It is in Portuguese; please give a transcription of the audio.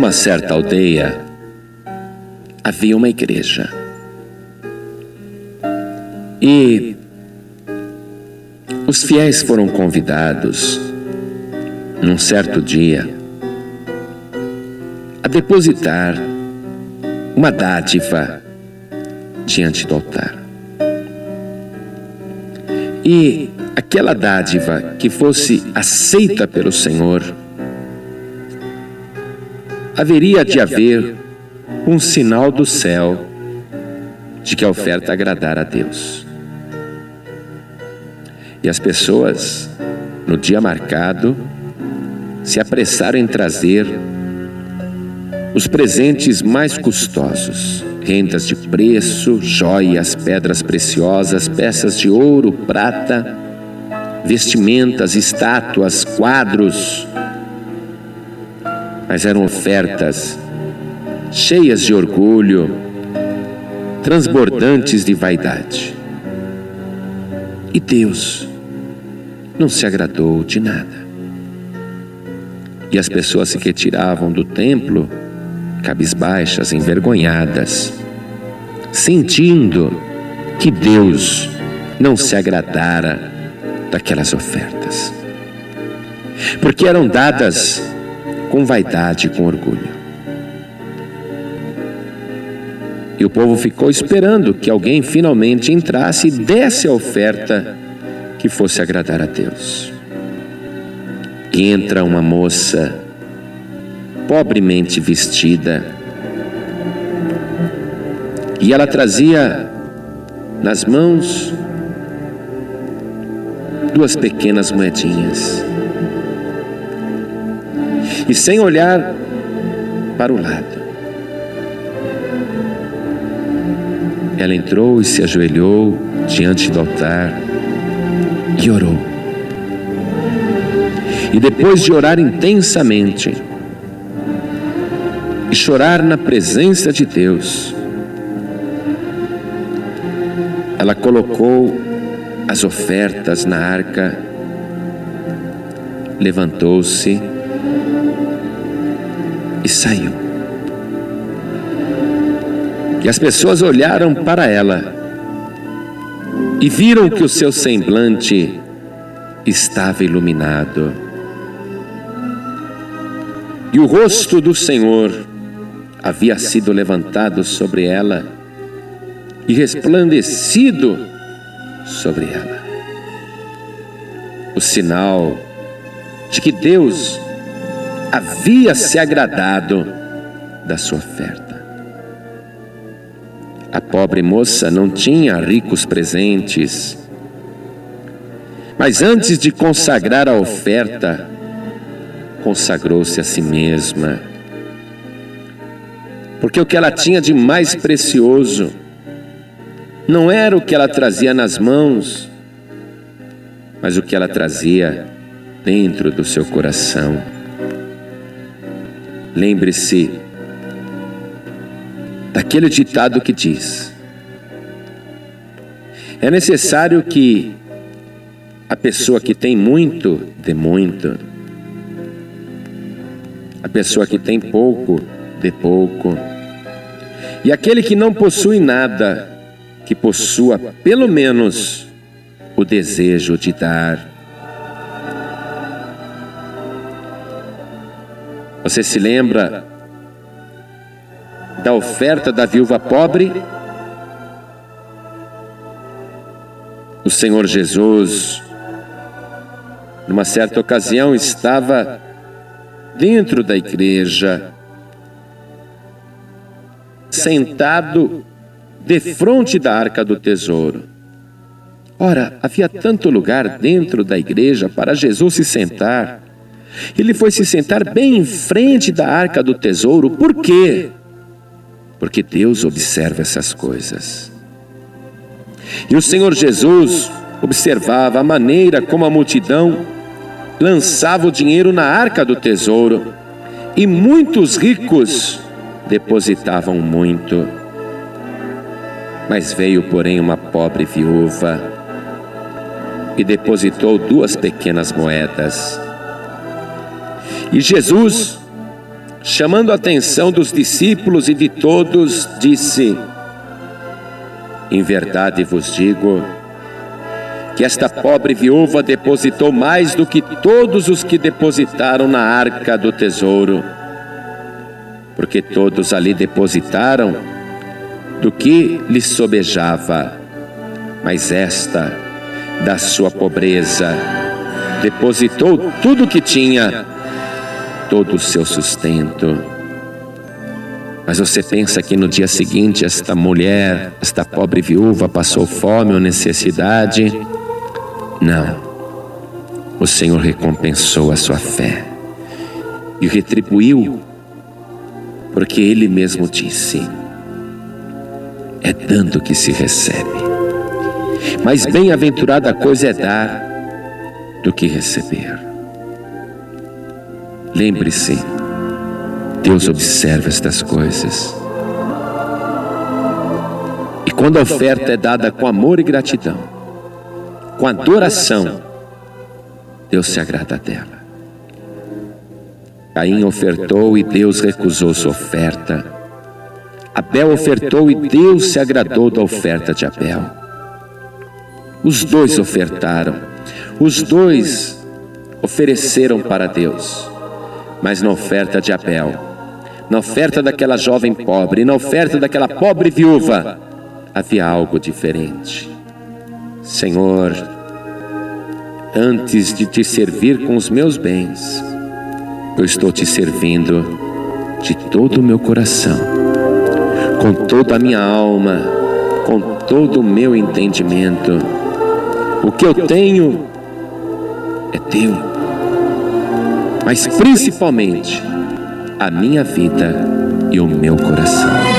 numa certa aldeia, havia uma igreja. E os fiéis foram convidados, num certo dia, a depositar uma dádiva diante do altar. E aquela dádiva que fosse aceita pelo Senhor, haveria de haver um sinal do céu de que a oferta agradara a Deus. E as pessoas, no dia marcado, se apressaram em trazer os presentes mais custosos, rendas de preço, joias, pedras preciosas, peças de ouro, prata, vestimentas, estátuas, quadros. Mas eram ofertas cheias de orgulho, transbordantes de vaidade. E Deus não se agradou de nada. E as pessoas se retiravam do templo cabisbaixas, envergonhadas, sentindo que Deus não se agradara daquelas ofertas, porque eram dadas com vaidade e com orgulho. E o povo ficou esperando que alguém finalmente entrasse e desse a oferta que fosse agradar a Deus. E entra uma moça pobremente vestida e ela trazia nas mãos duas pequenas moedinhas. E sem olhar para o lado, Ela entrou e se ajoelhou diante do altar e orou. E depois de orar intensamente e chorar na presença de Deus, ela colocou as ofertas na arca, levantou-se saiu. E as pessoas olharam para ela e viram que o seu semblante estava iluminado. E o rosto do Senhor havia sido levantado sobre ela e resplandecido sobre ela. O sinal de que Deus havia se agradado da sua oferta. A pobre moça não tinha ricos presentes. Mas antes de consagrar a oferta, consagrou-se a si mesma. Porque o que ela tinha de mais precioso não era o que ela trazia nas mãos, mas o que ela trazia dentro do seu coração. Lembre-se daquele ditado que diz: É necessário que a pessoa que tem muito dê muito, a pessoa que tem pouco dê pouco, e aquele que não possui nada, que possua pelo menos o desejo de dar. Você se lembra da oferta da viúva pobre, o Senhor Jesus, numa certa ocasião, estava dentro da igreja, sentado de frente da arca do tesouro. Ora, havia tanto lugar dentro da igreja para Jesus se sentar. Ele foi se sentar bem em frente da arca do tesouro. Por quê? porque Deus observa essas coisas. E o Senhor Jesus observava a maneira como a multidão lançava o dinheiro na arca do tesouro, e muitos ricos depositavam muito. Mas veio, porém, uma pobre viúva e depositou duas pequenas moedas. E Jesus chamando a atenção dos discípulos e de todos, disse: Em verdade vos digo, que esta pobre viúva depositou mais do que todos os que depositaram na arca do tesouro, porque todos ali depositaram do que lhes sobejava, mas esta, da sua pobreza, depositou tudo o que tinha, todo o seu sustento. Mas você pensa que no dia seguinte esta mulher, esta pobre viúva passou fome ou necessidade? Não. O Senhor recompensou a sua fé e retribuiu, porque Ele mesmo disse: é dando que se recebe. Mas bem-aventurada coisa é dar do que receber. Lembre-se, Deus observa estas coisas. E quando a oferta é dada com amor e gratidão, com adoração, Deus se agrada dela. Caim ofertou e Deus recusou sua oferta. Abel ofertou e Deus se agradou da oferta de Abel. Os dois ofertaram, os dois ofereceram para Deus, mas na oferta de Abel, na oferta daquela jovem pobre, na oferta daquela pobre viúva, havia algo diferente. Senhor, antes de te servir com os meus bens, eu estou te servindo de todo o meu coração, com toda a minha alma, com todo o meu entendimento. O que eu tenho é teu, mas principalmente a minha vida e o meu coração.